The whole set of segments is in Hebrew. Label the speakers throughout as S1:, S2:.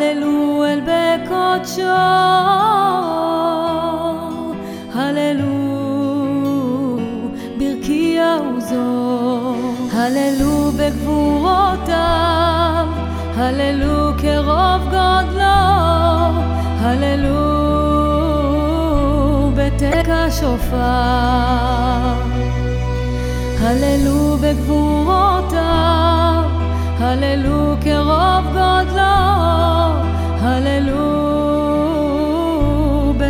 S1: הללואל בקודשו, הללו ברכי העוזו, הללו בגבורותיו, הללו כרוב גודלו, הללו בתקע שופר, הללו בגבורותיו, הללו כרוב גודלו.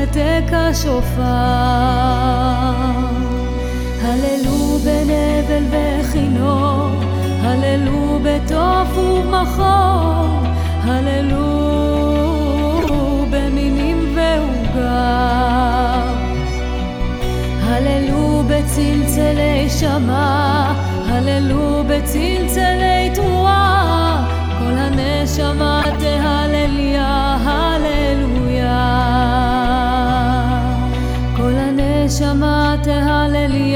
S1: בתקע שופר, הללו בנבל וכינור, הללו בתוף ובמחור, הללו במינים ועוגר, הללו בצלצלי שמע, הללו בצלצלי תרועה, כל הנשמה תהלליה,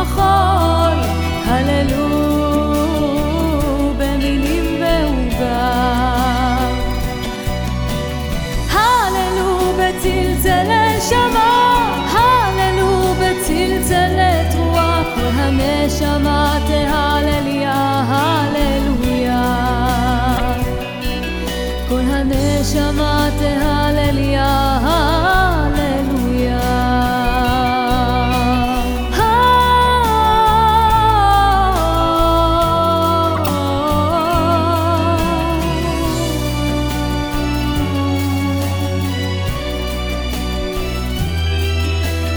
S1: בתוף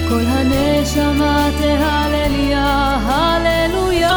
S1: כל הנשמה תהלליה, הללויה.